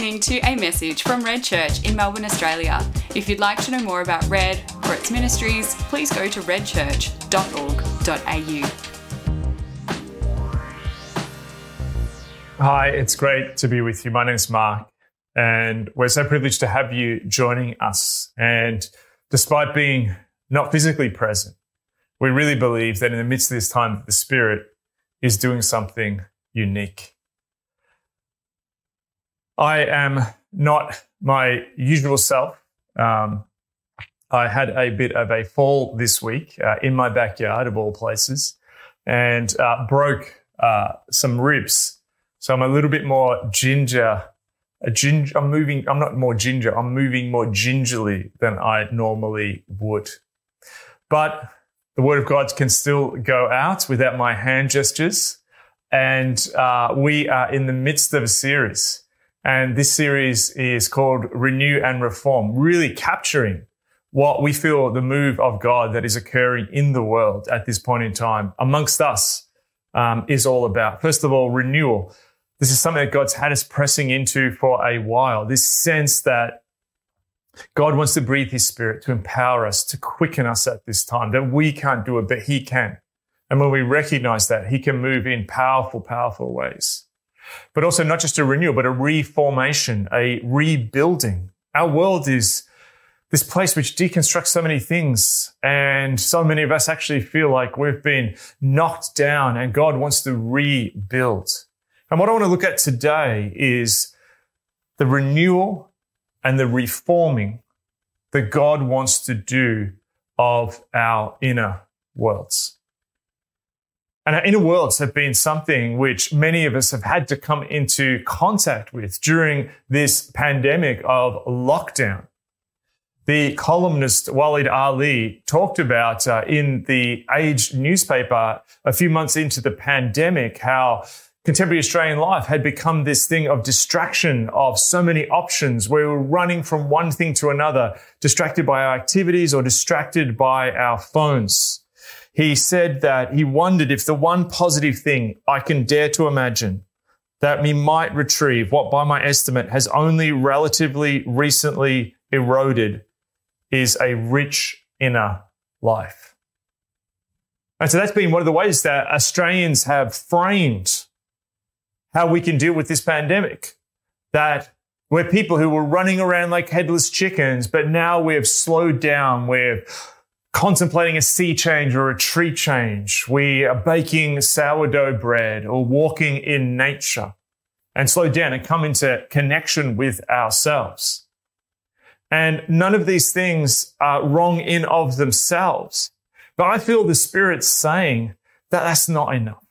listening to a message from Red Church in Melbourne, Australia. If you'd like to know more about Red or its ministries, please go to redchurch.org.au. Hi, it's great to be with you. My name is Mark, and we're so privileged to have you joining us. And despite being not physically present, we really believe that in the midst of this time, the Spirit is doing something unique. I am not my usual self. Um, I had a bit of a fall this week uh, in my backyard, of all places, and uh, broke uh, some ribs. So I'm a little bit more ginger. Ginger. I'm moving. I'm not more ginger. I'm moving more gingerly than I normally would. But the word of God can still go out without my hand gestures. And uh, we are in the midst of a series and this series is called Renew and Reform, really capturing what we feel the move of God that is occurring in the world at this point in time amongst us um, is all about. First of all, renewal. This is something that God's had us pressing into for a while. This sense that God wants to breathe his spirit to empower us, to quicken us at this time, that we can't do it, but he can. And when we recognize that, he can move in powerful, powerful ways but also not just a renewal, but a reformation, a rebuilding. Our world is this place which deconstructs so many things. And so many of us actually feel like we've been knocked down and God wants to rebuild. And what I want to look at today is the renewal and the reforming that God wants to do of our inner worlds. And our inner worlds have been something which many of us have had to come into contact with during this pandemic of lockdown. The columnist Waleed Aly talked about uh, in the Age newspaper a few months into the pandemic how contemporary Australian life had become this thing of distraction of so many options where we were running from one thing to another, distracted by our activities or distracted by our phones. He said that he wondered if the one positive thing I can dare to imagine that we might retrieve, what by my estimate has only relatively recently eroded, is a rich inner life. And so that's been one of the ways that Australians have framed how we can deal with this pandemic. That we're people who were running around like headless chickens, but now we've slowed down. We've contemplating a sea change or a tree change. We are baking sourdough bread or walking in nature and slow down and come into connection with ourselves. And none of these things are wrong in of themselves. But I feel the Spirit saying that that's not enough.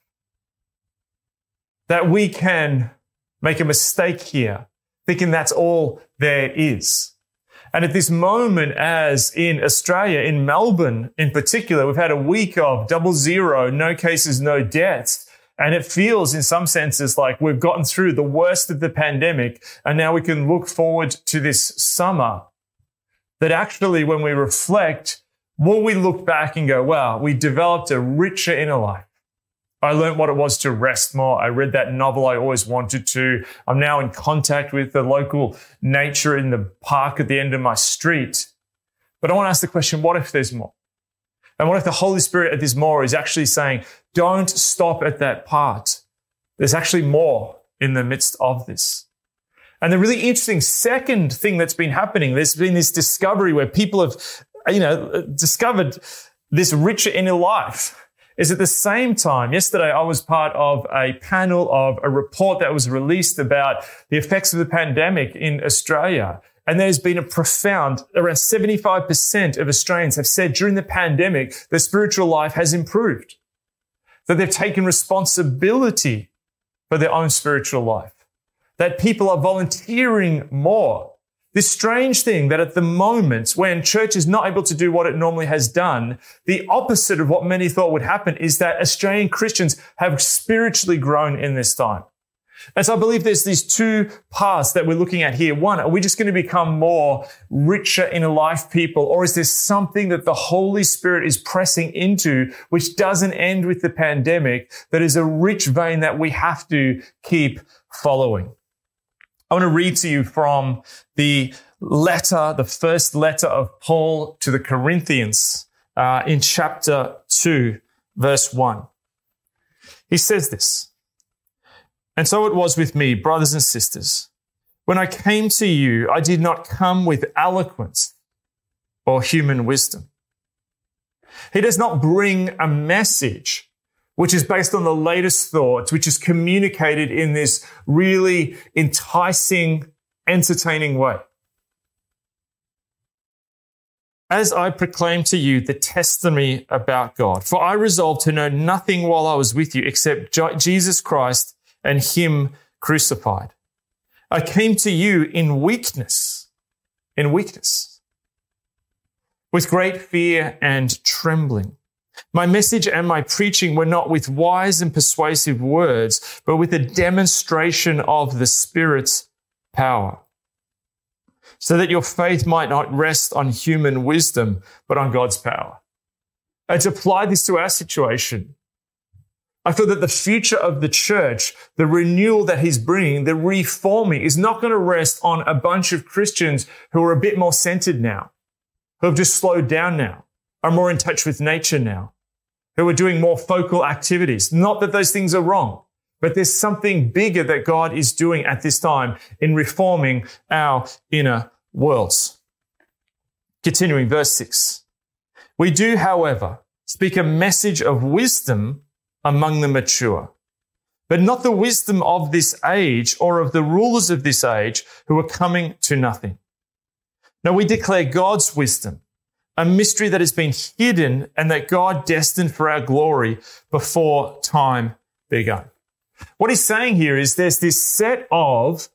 That we can make a mistake here, thinking that's all there is. And at this moment, as in Australia, in Melbourne in particular, we've had a week of double zero, no cases, no deaths. And it feels in some senses like we've gotten through the worst of the pandemic. And now we can look forward to this summer. That actually, when we reflect, will we look back and go, wow, we developed a richer inner life. I learned what it was to rest more. I read that novel I always wanted to. I'm now in contact with the local nature in the park at the end of my street. But I want to ask the question, what if there's more? And what if the Holy Spirit at this more is actually saying, don't stop at that part. There's actually more in the midst of this. And the really interesting second thing that's been happening, there's been this discovery where people have, you know, discovered this richer inner life is at the same time, yesterday I was part of a panel of a report that was released about the effects of the pandemic in Australia. And there's been a profound, around 75% of Australians have said during the pandemic, their spiritual life has improved. That they've taken responsibility for their own spiritual life. That people are volunteering more this strange thing that at the moment when church is not able to do what it normally has done, the opposite of what many thought would happen is that Australian Christians have spiritually grown in this time. And so I believe there's these two paths that we're looking at here. One, are we just going to become more richer in life people? Or is there something that the Holy Spirit is pressing into, which doesn't end with the pandemic, that is a rich vein that we have to keep following? I want to read to you from the letter, the first letter of Paul to the Corinthians uh, in chapter 2, verse 1. He says this And so it was with me, brothers and sisters. When I came to you, I did not come with eloquence or human wisdom. He does not bring a message which is based on the latest thoughts, which is communicated in this really enticing, entertaining way. As I proclaim to you the testimony about God, for I resolved to know nothing while I was with you except Jesus Christ and Him crucified. I came to you in weakness, in weakness, with great fear and trembling. My message and my preaching were not with wise and persuasive words, but with a demonstration of the Spirit's power. So that your faith might not rest on human wisdom, but on God's power. And to apply this to our situation, I feel that the future of the church, the renewal that he's bringing, the reforming is not going to rest on a bunch of Christians who are a bit more centered now, who have just slowed down now are more in touch with nature now, who are doing more focal activities. Not that those things are wrong, but there's something bigger that God is doing at this time in reforming our inner worlds. Continuing, verse 6. We do, however, speak a message of wisdom among the mature, but not the wisdom of this age or of the rulers of this age who are coming to nothing. Now we declare God's wisdom a mystery that has been hidden and that God destined for our glory before time began. What he's saying here is there's this set of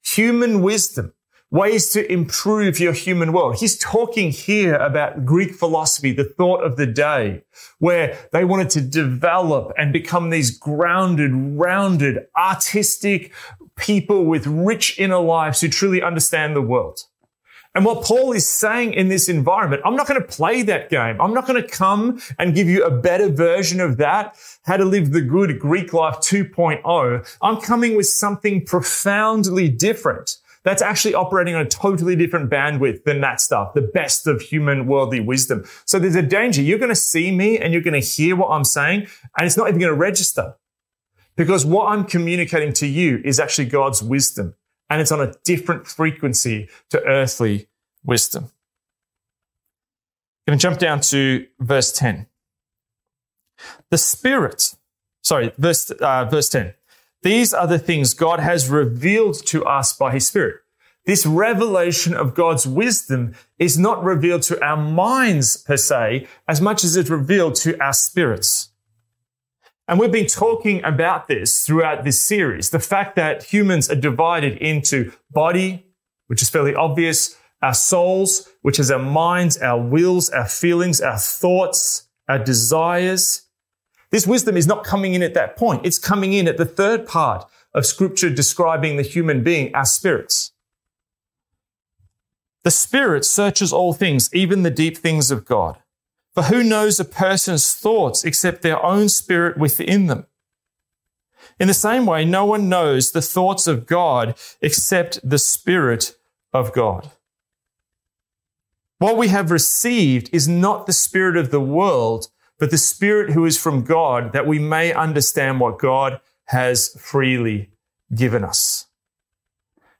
human wisdom, ways to improve your human world. He's talking here about Greek philosophy, the thought of the day, where they wanted to develop and become these grounded, rounded, artistic people with rich inner lives who truly understand the world. And what Paul is saying in this environment, I'm not going to play that game. I'm not going to come and give you a better version of that, how to live the good Greek life 2.0. I'm coming with something profoundly different. That's actually operating on a totally different bandwidth than that stuff, the best of human worldly wisdom. So there's a danger. You're going to see me and you're going to hear what I'm saying, and it's not even going to register. Because what I'm communicating to you is actually God's wisdom and it's on a different frequency to earthly wisdom. I'm going to jump down to verse 10. The Spirit, sorry, verse, uh, verse 10. These are the things God has revealed to us by His Spirit. This revelation of God's wisdom is not revealed to our minds per se, as much as it's revealed to our spirits. And we've been talking about this throughout this series. The fact that humans are divided into body, which is fairly obvious, our souls, which is our minds, our wills, our feelings, our thoughts, our desires. This wisdom is not coming in at that point. It's coming in at the third part of scripture describing the human being, our spirits. The spirit searches all things, even the deep things of God. For who knows a person's thoughts except their own spirit within them? In the same way, no one knows the thoughts of God except the Spirit of God. What we have received is not the Spirit of the world, but the Spirit who is from God, that we may understand what God has freely given us.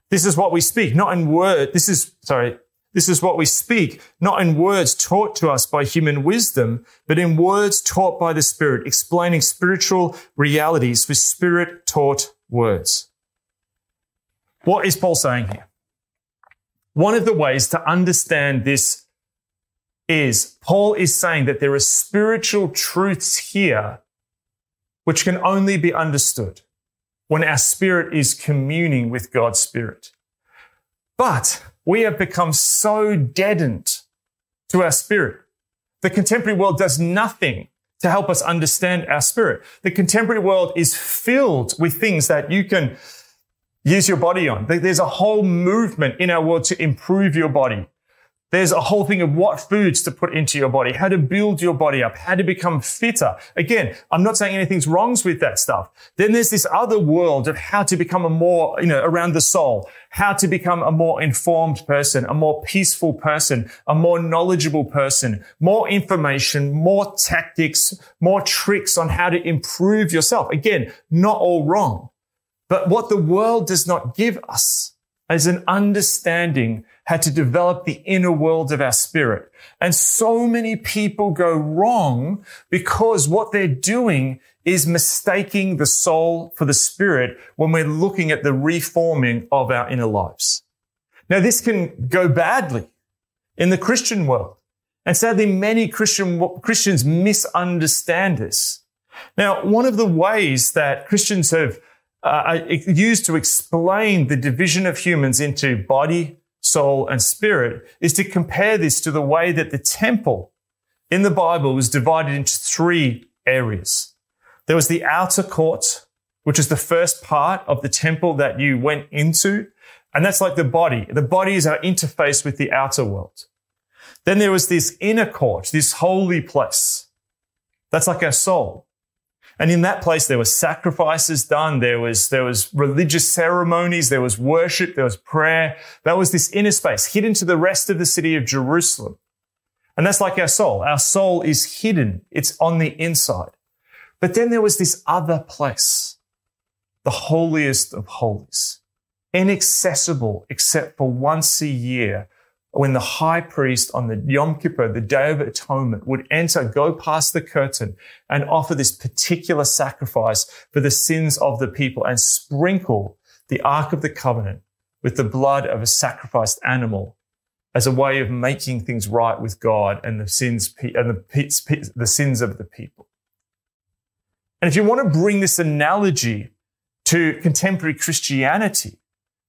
This is what we speak, not in word. This is, sorry, this is what we speak, not in words taught to us by human wisdom, but in words taught by the Spirit, explaining spiritual realities with Spirit taught words. What is Paul saying here? One of the ways to understand this is Paul is saying that there are spiritual truths here which can only be understood when our spirit is communing with God's spirit. But we have become so deadened to our spirit. The contemporary world does nothing to help us understand our spirit. The contemporary world is filled with things that you can use your body on. There's a whole movement in our world to improve your body. There's a whole thing of what foods to put into your body, how to build your body up, how to become fitter. Again, I'm not saying anything's wrong with that stuff. Then there's this other world of how to become a more, you know, around the soul, how to become a more informed person, a more peaceful person, a more knowledgeable person, more information, more tactics, more tricks on how to improve yourself. Again, not all wrong. But what the world does not give us is an understanding how to develop the inner world of our spirit. And so many people go wrong because what they're doing is mistaking the soul for the spirit when we're looking at the reforming of our inner lives. Now, this can go badly in the Christian world. And sadly, many Christian, Christians misunderstand this. Now, one of the ways that Christians have uh, used to explain the division of humans into body, soul, and spirit is to compare this to the way that the temple in the Bible was divided into three areas. There was the outer court, which is the first part of the temple that you went into. And that's like the body. The body is our interface with the outer world. Then there was this inner court, this holy place. That's like our soul. And in that place, there were sacrifices done. There was, there was religious ceremonies. There was worship. There was prayer. That was this inner space hidden to the rest of the city of Jerusalem. And that's like our soul. Our soul is hidden. It's on the inside. But then there was this other place, the holiest of holies, inaccessible except for once a year when the high priest on the Yom Kippur, the Day of Atonement, would enter, go past the curtain and offer this particular sacrifice for the sins of the people and sprinkle the Ark of the Covenant with the blood of a sacrificed animal as a way of making things right with God and the sins, and the, the sins of the people. And if you want to bring this analogy to contemporary Christianity,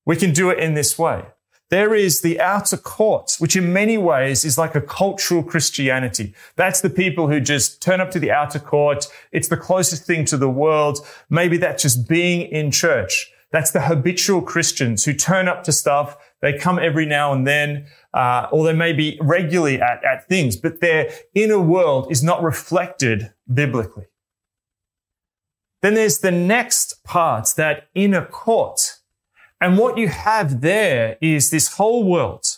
we can do it in this way. There is the outer courts, which in many ways is like a cultural Christianity. That's the people who just turn up to the outer court. It's the closest thing to the world. Maybe that's just being in church. That's the habitual Christians who turn up to stuff. They come every now and then, uh, or they may be regularly at, at things, but their inner world is not reflected biblically. Then there's the next part, that inner court and what you have there is this whole world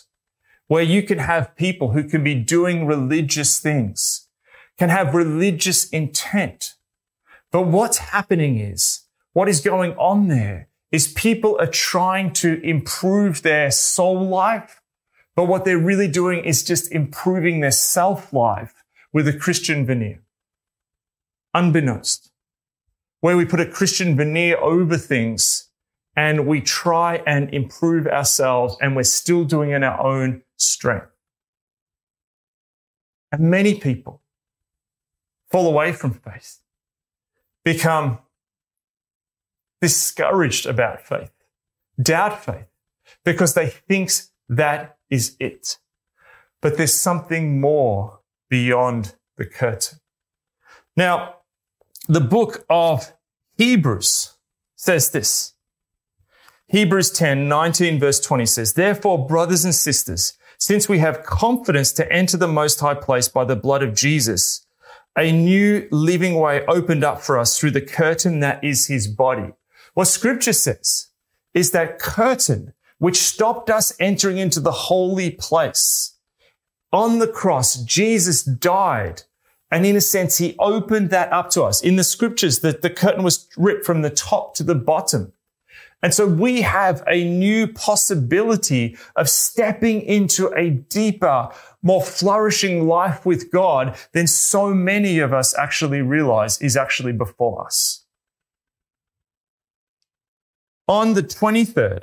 where you can have people who can be doing religious things, can have religious intent. But what's happening is, what is going on there is people are trying to improve their soul life, but what they're really doing is just improving their self life with a Christian veneer. Unbeknownst. Where we put a Christian veneer over things and we try and improve ourselves and we're still doing in our own strength. And many people fall away from faith, become discouraged about faith, doubt faith, because they think that is it. But there's something more beyond the curtain. Now, the book of Hebrews says this. Hebrews 10, 19 verse 20 says, Therefore, brothers and sisters, since we have confidence to enter the most high place by the blood of Jesus, a new living way opened up for us through the curtain that is his body. What scripture says is that curtain which stopped us entering into the holy place. On the cross, Jesus died. And in a sense, he opened that up to us. In the scriptures, that the curtain was ripped from the top to the bottom. And so we have a new possibility of stepping into a deeper, more flourishing life with God than so many of us actually realize is actually before us. On the 23rd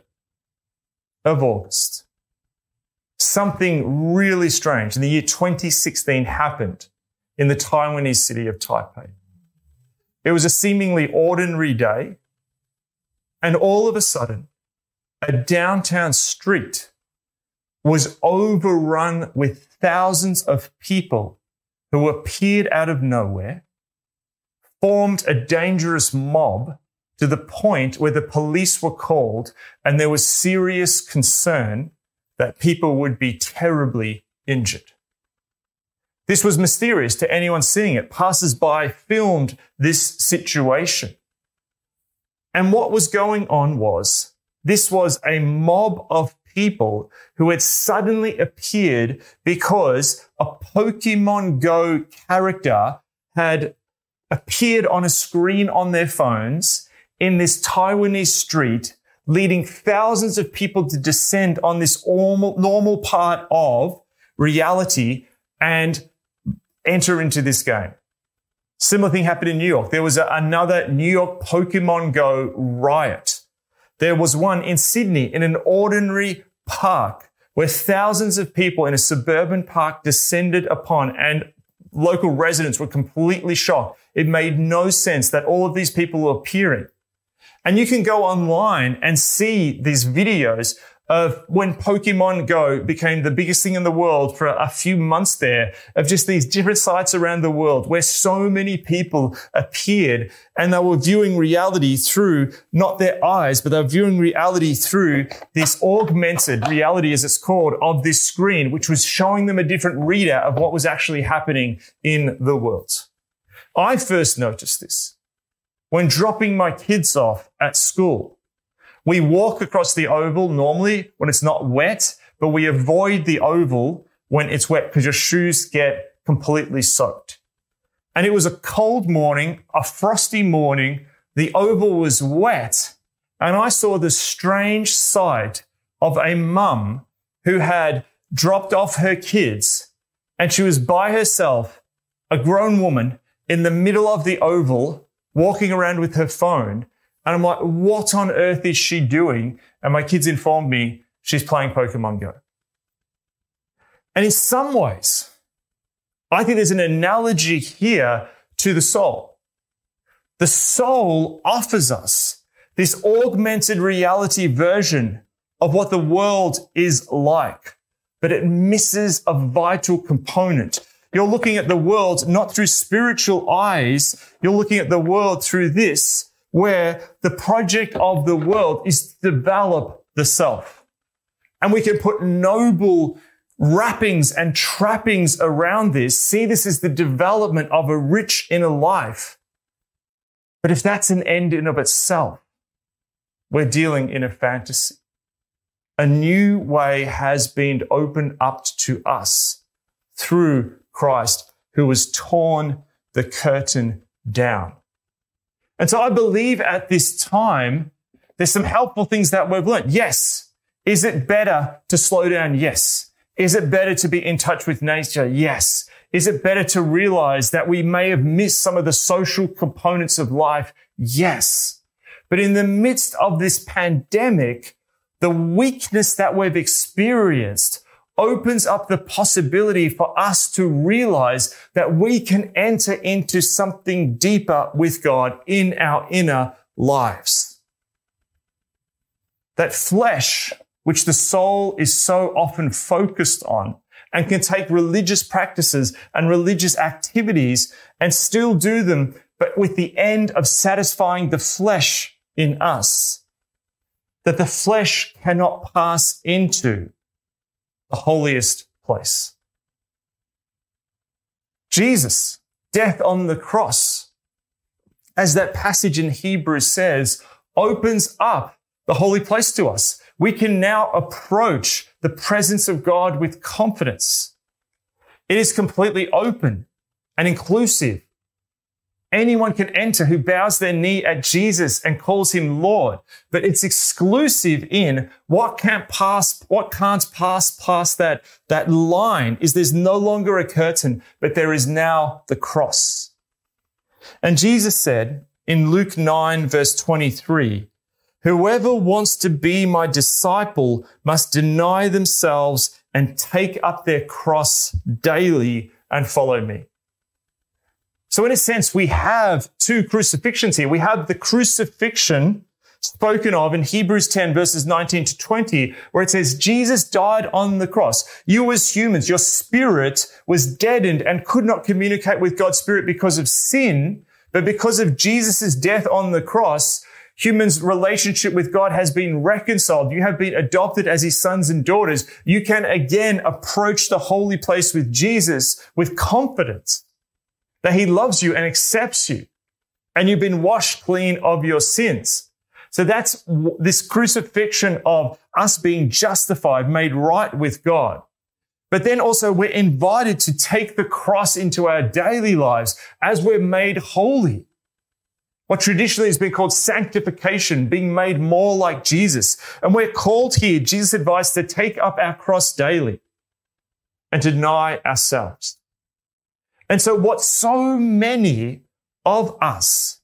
of August, something really strange in the year 2016 happened in the Taiwanese city of Taipei. It was a seemingly ordinary day and all of a sudden, a downtown street was overrun with thousands of people who appeared out of nowhere, formed a dangerous mob to the point where the police were called and there was serious concern that people would be terribly injured. This was mysterious to anyone seeing it. Passers by filmed this situation. And what was going on was this was a mob of people who had suddenly appeared because a Pokemon Go character had appeared on a screen on their phones in this Taiwanese street, leading thousands of people to descend on this normal, part of reality and enter into this game. Similar thing happened in New York. There was a, another New York Pokemon Go riot. There was one in Sydney in an ordinary park where thousands of people in a suburban park descended upon and local residents were completely shocked. It made no sense that all of these people were appearing. And you can go online and see these videos of when Pokemon Go became the biggest thing in the world for a few months there of just these different sites around the world where so many people appeared and they were viewing reality through not their eyes, but they were viewing reality through this augmented reality, as it's called, of this screen, which was showing them a different readout of what was actually happening in the world. I first noticed this when dropping my kids off at school. We walk across the oval normally when it's not wet, but we avoid the oval when it's wet because your shoes get completely soaked. And it was a cold morning, a frosty morning. The oval was wet. And I saw the strange sight of a mum who had dropped off her kids and she was by herself, a grown woman in the middle of the oval, walking around with her phone. And I'm like, what on earth is she doing? And my kids informed me she's playing Pokemon Go. And in some ways, I think there's an analogy here to the soul. The soul offers us this augmented reality version of what the world is like, but it misses a vital component. You're looking at the world not through spiritual eyes. You're looking at the world through this where the project of the world is to develop the self. And we can put noble wrappings and trappings around this, see this as the development of a rich inner life. But if that's an end in of itself, we're dealing in a fantasy. A new way has been opened up to us through Christ, who has torn the curtain down. And so I believe at this time, there's some helpful things that we've learned. Yes. Is it better to slow down? Yes. Is it better to be in touch with nature? Yes. Is it better to realize that we may have missed some of the social components of life? Yes. But in the midst of this pandemic, the weakness that we've experienced opens up the possibility for us to realize that we can enter into something deeper with God in our inner lives. That flesh, which the soul is so often focused on, and can take religious practices and religious activities and still do them, but with the end of satisfying the flesh in us. That the flesh cannot pass into the holiest place. Jesus, death on the cross, as that passage in Hebrews says, opens up the holy place to us. We can now approach the presence of God with confidence. It is completely open and inclusive. Anyone can enter who bows their knee at Jesus and calls him Lord, but it's exclusive in what can't pass, what can't pass past that, that line is there's no longer a curtain, but there is now the cross. And Jesus said in Luke 9 verse 23, whoever wants to be my disciple must deny themselves and take up their cross daily and follow me. So in a sense, we have two crucifixions here. We have the crucifixion spoken of in Hebrews 10 verses 19 to 20, where it says, Jesus died on the cross. You as humans, your spirit was deadened and could not communicate with God's spirit because of sin, but because of Jesus' death on the cross, Human's relationship with God has been reconciled. You have been adopted as his sons and daughters. You can again approach the holy place with Jesus with confidence that he loves you and accepts you and you've been washed clean of your sins. So that's this crucifixion of us being justified, made right with God. But then also we're invited to take the cross into our daily lives as we're made holy. What traditionally has been called sanctification, being made more like Jesus. And we're called here, Jesus advised to take up our cross daily and to deny ourselves. And so what so many of us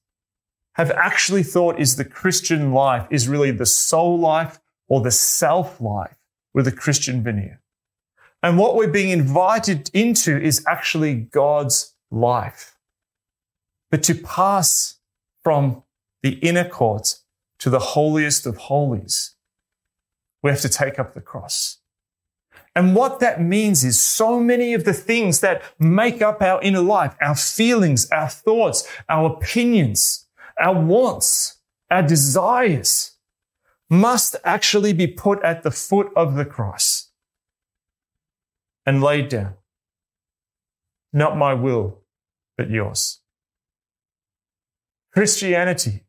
have actually thought is the Christian life is really the soul life or the self life with a Christian veneer. And what we're being invited into is actually God's life. But to pass from the inner court to the holiest of holies, we have to take up the cross. And what that means is so many of the things that make up our inner life, our feelings, our thoughts, our opinions, our wants, our desires must actually be put at the foot of the cross and laid down. Not my will, but yours. Christianity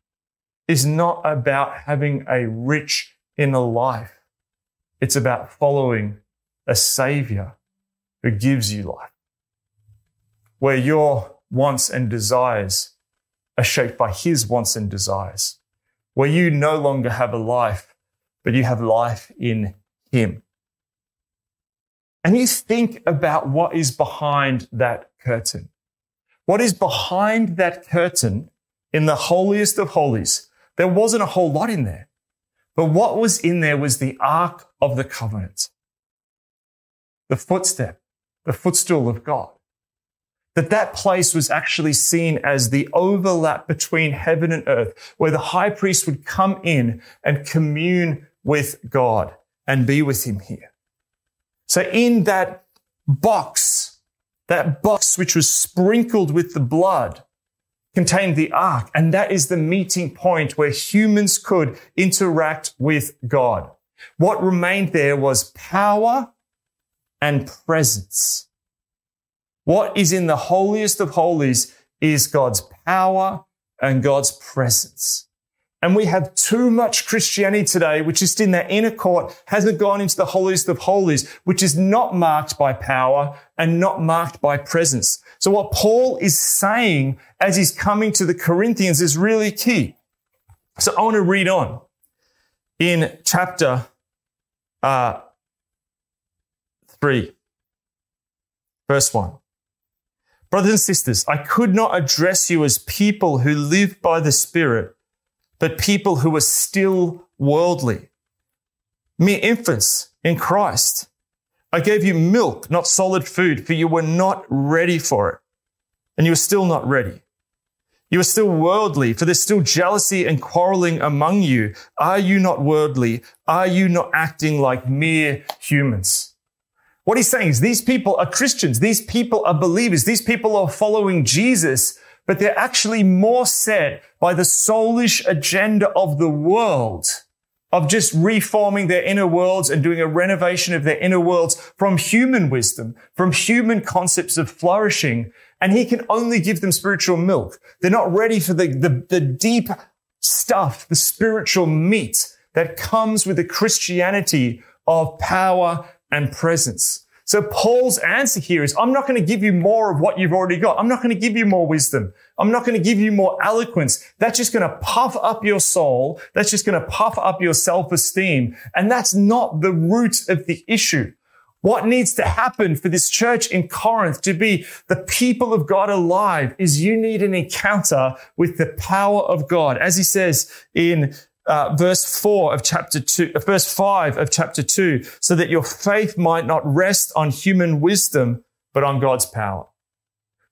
is not about having a rich inner life. It's about following a savior who gives you life, where your wants and desires are shaped by his wants and desires, where you no longer have a life, but you have life in him. And you think about what is behind that curtain. What is behind that curtain in the holiest of holies? There wasn't a whole lot in there. But what was in there was the Ark of the Covenant, the footstep, the footstool of God. That that place was actually seen as the overlap between heaven and earth, where the high priest would come in and commune with God and be with him here. So in that box, that box which was sprinkled with the blood, contained the ark. And that is the meeting point where humans could interact with God. What remained there was power and presence. What is in the holiest of holies is God's power and God's presence. And we have too much Christianity today, which is in that inner court, hasn't gone into the holiest of holies, which is not marked by power and not marked by presence. So what Paul is saying as he's coming to the Corinthians is really key. So I want to read on in chapter uh, 3, verse 1. Brothers and sisters, I could not address you as people who live by the Spirit but people who are still worldly. Mere infants in Christ. I gave you milk, not solid food, for you were not ready for it. And you are still not ready. You are still worldly, for there's still jealousy and quarreling among you. Are you not worldly? Are you not acting like mere humans? What he's saying is these people are Christians. These people are believers. These people are following Jesus, but they're actually more set by the soulish agenda of the world of just reforming their inner worlds and doing a renovation of their inner worlds from human wisdom, from human concepts of flourishing. And he can only give them spiritual milk. They're not ready for the, the, the deep stuff, the spiritual meat that comes with the Christianity of power and presence. So Paul's answer here is, I'm not going to give you more of what you've already got. I'm not going to give you more wisdom. I'm not going to give you more eloquence. That's just going to puff up your soul. That's just going to puff up your self-esteem. And that's not the root of the issue. What needs to happen for this church in Corinth to be the people of God alive is you need an encounter with the power of God. As he says in uh, verse 4 of chapter 2, uh, verse 5 of chapter 2, so that your faith might not rest on human wisdom, but on God's power.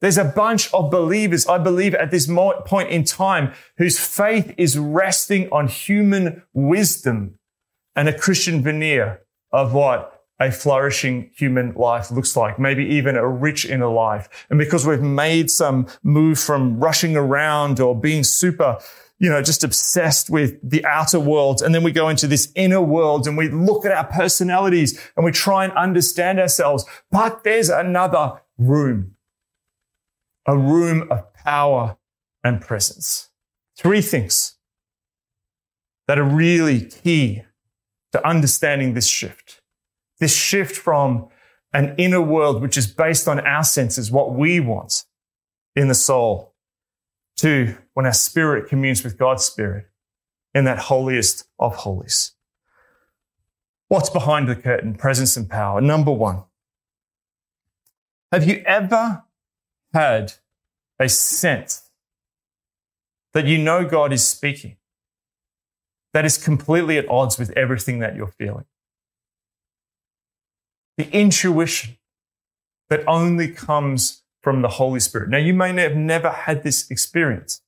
There's a bunch of believers, I believe, at this point in time whose faith is resting on human wisdom and a Christian veneer of what a flourishing human life looks like, maybe even a rich inner life. And because we've made some move from rushing around or being super you know, just obsessed with the outer world. And then we go into this inner world and we look at our personalities and we try and understand ourselves. But there's another room, a room of power and presence. Three things that are really key to understanding this shift. This shift from an inner world, which is based on our senses, what we want in the soul, to when our spirit communes with God's spirit in that holiest of holies. What's behind the curtain? Presence and power. Number one. Have you ever had a sense that you know God is speaking that is completely at odds with everything that you're feeling? The intuition that only comes from the Holy Spirit. Now, you may have never had this experience,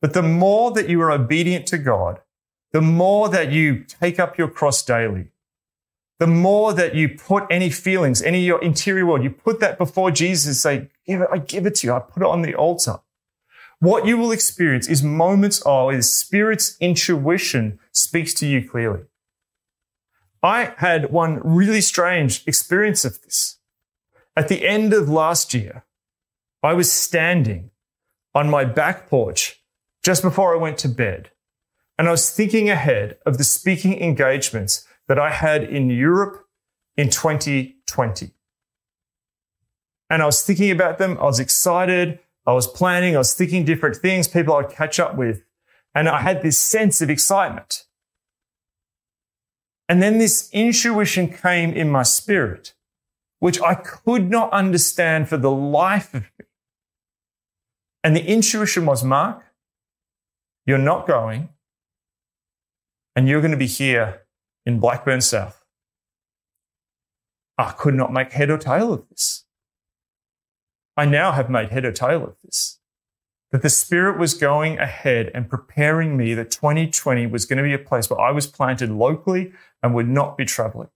but the more that you are obedient to God, the more that you take up your cross daily, the more that you put any feelings, any of your interior world, you put that before Jesus and say, give it, I give it to you. I put it on the altar. What you will experience is moments of the Spirit's intuition speaks to you clearly. I had one really strange experience of this. At the end of last year, I was standing on my back porch just before I went to bed. And I was thinking ahead of the speaking engagements that I had in Europe in 2020. And I was thinking about them. I was excited. I was planning. I was thinking different things, people I'd catch up with. And I had this sense of excitement. And then this intuition came in my spirit which I could not understand for the life of me. And the intuition was, Mark, you're not going, and you're going to be here in Blackburn South. I could not make head or tail of this. I now have made head or tail of this. That the Spirit was going ahead and preparing me that 2020 was going to be a place where I was planted locally and would not be traveling.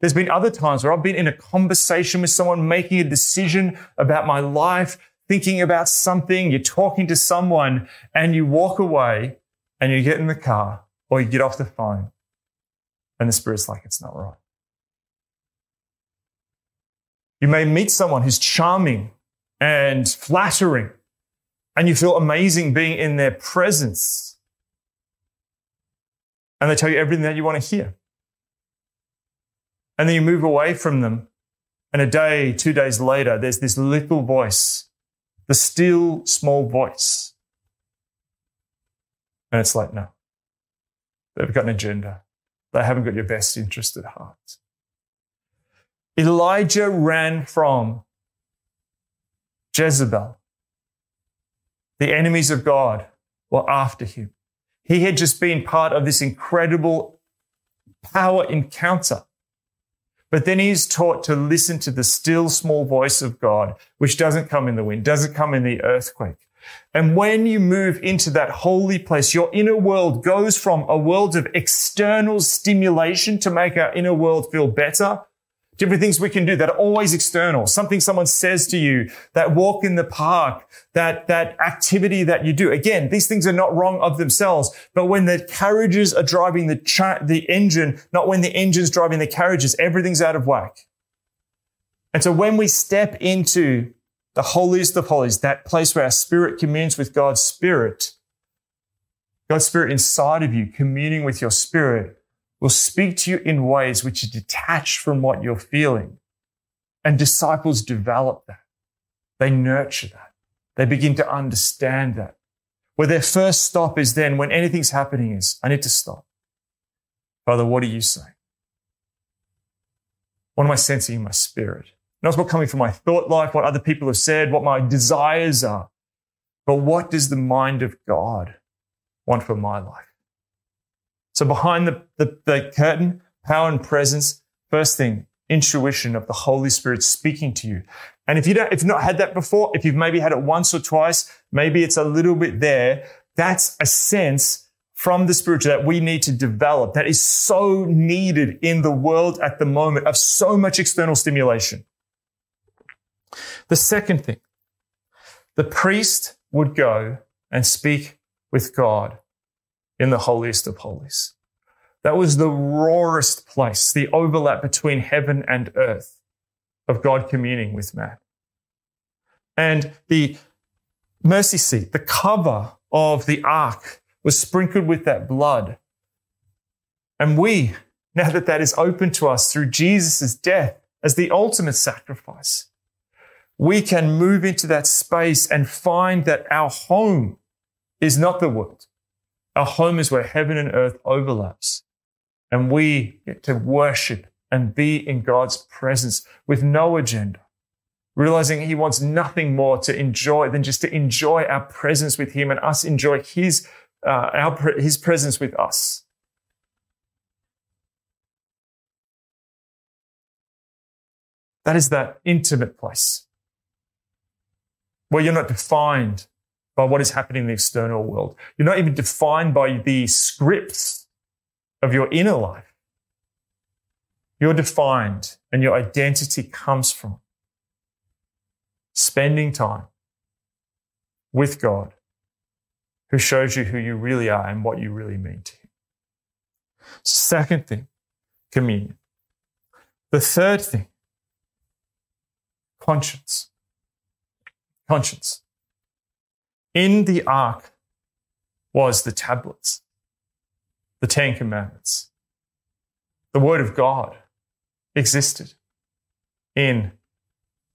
There's been other times where I've been in a conversation with someone, making a decision about my life, thinking about something. You're talking to someone and you walk away and you get in the car or you get off the phone and the Spirit's like, it's not right. You may meet someone who's charming and flattering and you feel amazing being in their presence. And they tell you everything that you want to hear. And then you move away from them. And a day, two days later, there's this little voice, the still small voice. And it's like, no, they've got an agenda. They haven't got your best interest at heart. Elijah ran from Jezebel. The enemies of God were after him. He had just been part of this incredible power encounter. But then he's taught to listen to the still small voice of God, which doesn't come in the wind, doesn't come in the earthquake. And when you move into that holy place, your inner world goes from a world of external stimulation to make our inner world feel better different things we can do that are always external. Something someone says to you, that walk in the park, that, that activity that you do. Again, these things are not wrong of themselves, but when the carriages are driving the, cha- the engine, not when the engine's driving the carriages, everything's out of whack. And so when we step into the holiest of holies, that place where our spirit communes with God's spirit, God's spirit inside of you, communing with your spirit, will speak to you in ways which are detached from what you're feeling. And disciples develop that. They nurture that. They begin to understand that. Where their first stop is then when anything's happening is, I need to stop. Father, what are you saying? What am I sensing in my spirit? Not what's coming from my thought life, what other people have said, what my desires are, but what does the mind of God want for my life? So behind the, the, the curtain, power and presence, first thing, intuition of the Holy Spirit speaking to you. And if you don't, if you've not had that before, if you've maybe had it once or twice, maybe it's a little bit there. That's a sense from the spiritual that we need to develop that is so needed in the world at the moment of so much external stimulation. The second thing, the priest would go and speak with God in the holiest of holies. That was the rawest place, the overlap between heaven and earth of God communing with man. And the mercy seat, the cover of the ark was sprinkled with that blood. And we, now that that is open to us through Jesus' death as the ultimate sacrifice, we can move into that space and find that our home is not the world. Our home is where heaven and earth overlaps. And we get to worship and be in God's presence with no agenda, realizing He wants nothing more to enjoy than just to enjoy our presence with Him and us enjoy His, uh, our, His presence with us. That is that intimate place where you're not defined by what is happening in the external world. You're not even defined by the scripts of your inner life. You're defined and your identity comes from spending time with God who shows you who you really are and what you really mean to Him. Second thing, communion. The third thing, conscience conscience. In the ark was the tablets, the Ten Commandments. The Word of God existed in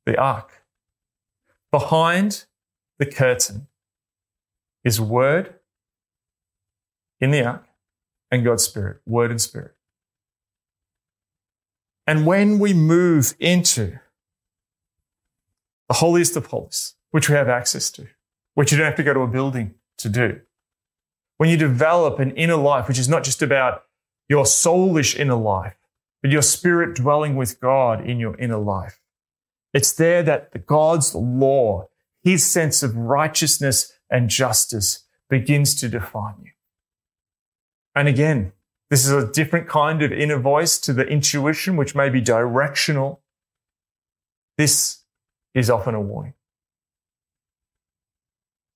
the ark. Behind the curtain is Word in the ark and God's Spirit, Word and Spirit. And when we move into the holiest of holies, which we have access to, which you don't have to go to a building to do. When you develop an inner life, which is not just about your soulish inner life, but your spirit dwelling with God in your inner life. It's there that the God's law, his sense of righteousness and justice begins to define you. And again, this is a different kind of inner voice to the intuition, which may be directional. This is often a warning.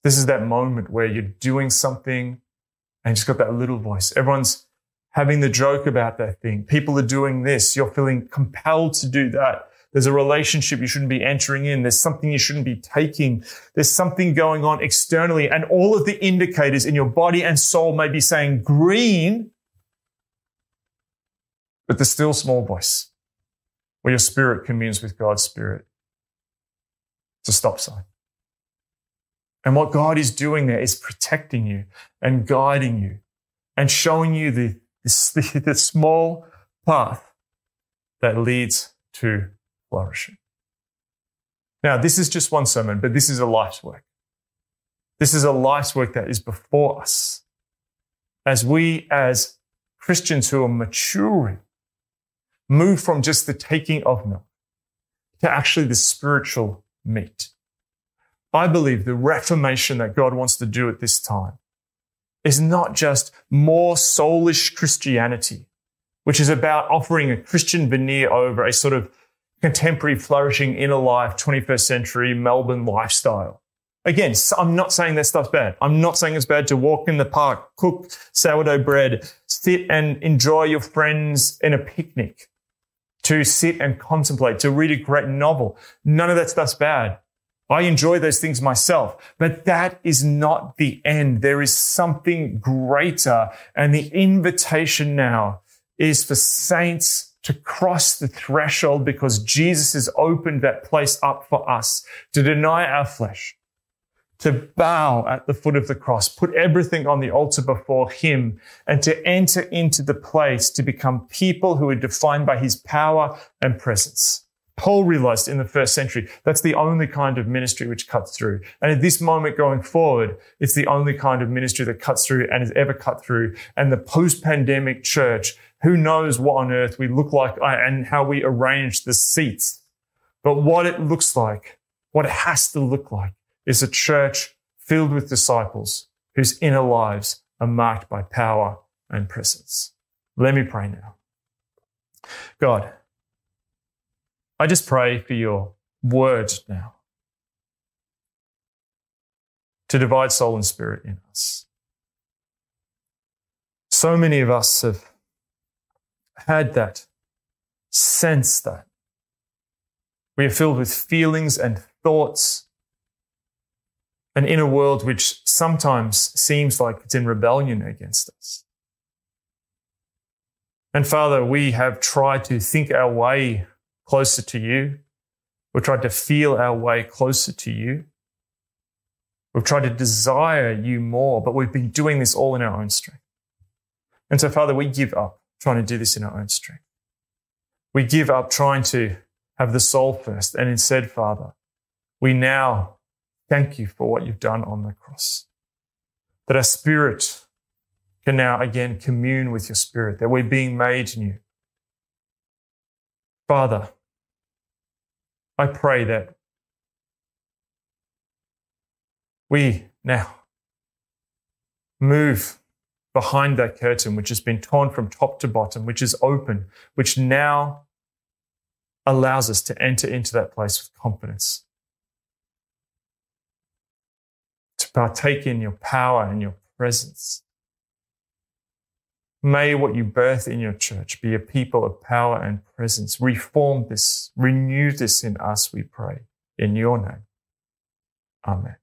This is that moment where you're doing something and you've just got that little voice. Everyone's having the joke about that thing. People are doing this. You're feeling compelled to do that. There's a relationship you shouldn't be entering in. There's something you shouldn't be taking. There's something going on externally and all of the indicators in your body and soul may be saying green, but the still small voice where your spirit communes with God's spirit. It's a stop sign. And what God is doing there is protecting you and guiding you and showing you the, the, the small path that leads to flourishing. Now, this is just one sermon, but this is a life's work. This is a life's work that is before us. As we, as Christians who are maturing, move from just the taking of milk to actually the spiritual meat. I believe the reformation that God wants to do at this time is not just more soulish Christianity, which is about offering a Christian veneer over a sort of contemporary, flourishing, inner life, 21st century Melbourne lifestyle. Again, I'm not saying that stuff's bad. I'm not saying it's bad to walk in the park, cook sourdough bread, sit and enjoy your friends in a picnic, to sit and contemplate, to read a great novel. None of that stuff's bad. I enjoy those things myself, but that is not the end. There is something greater. And the invitation now is for saints to cross the threshold because Jesus has opened that place up for us to deny our flesh, to bow at the foot of the cross, put everything on the altar before him and to enter into the place to become people who are defined by his power and presence. Paul realized in the first century that's the only kind of ministry which cuts through. And at this moment going forward, it's the only kind of ministry that cuts through and has ever cut through. And the post-pandemic church, who knows what on earth we look like uh, and how we arrange the seats. But what it looks like, what it has to look like is a church filled with disciples whose inner lives are marked by power and presence. Let me pray now. God, I just pray for your word now to divide soul and spirit in us. So many of us have had that sense that we are filled with feelings and thoughts, an inner world which sometimes seems like it's in rebellion against us. And Father, we have tried to think our way closer to you. We've tried to feel our way closer to you. We've tried to desire you more, but we've been doing this all in our own strength. And so, Father, we give up trying to do this in our own strength. We give up trying to have the soul first. And instead, Father, we now thank you for what you've done on the cross. That our spirit can now again commune with your spirit, that we're being made new. Father, I pray that we now move behind that curtain, which has been torn from top to bottom, which is open, which now allows us to enter into that place with confidence, to partake in your power and your presence. May what you birth in your church be a people of power and presence. Reform this, renew this in us, we pray. In your name. Amen.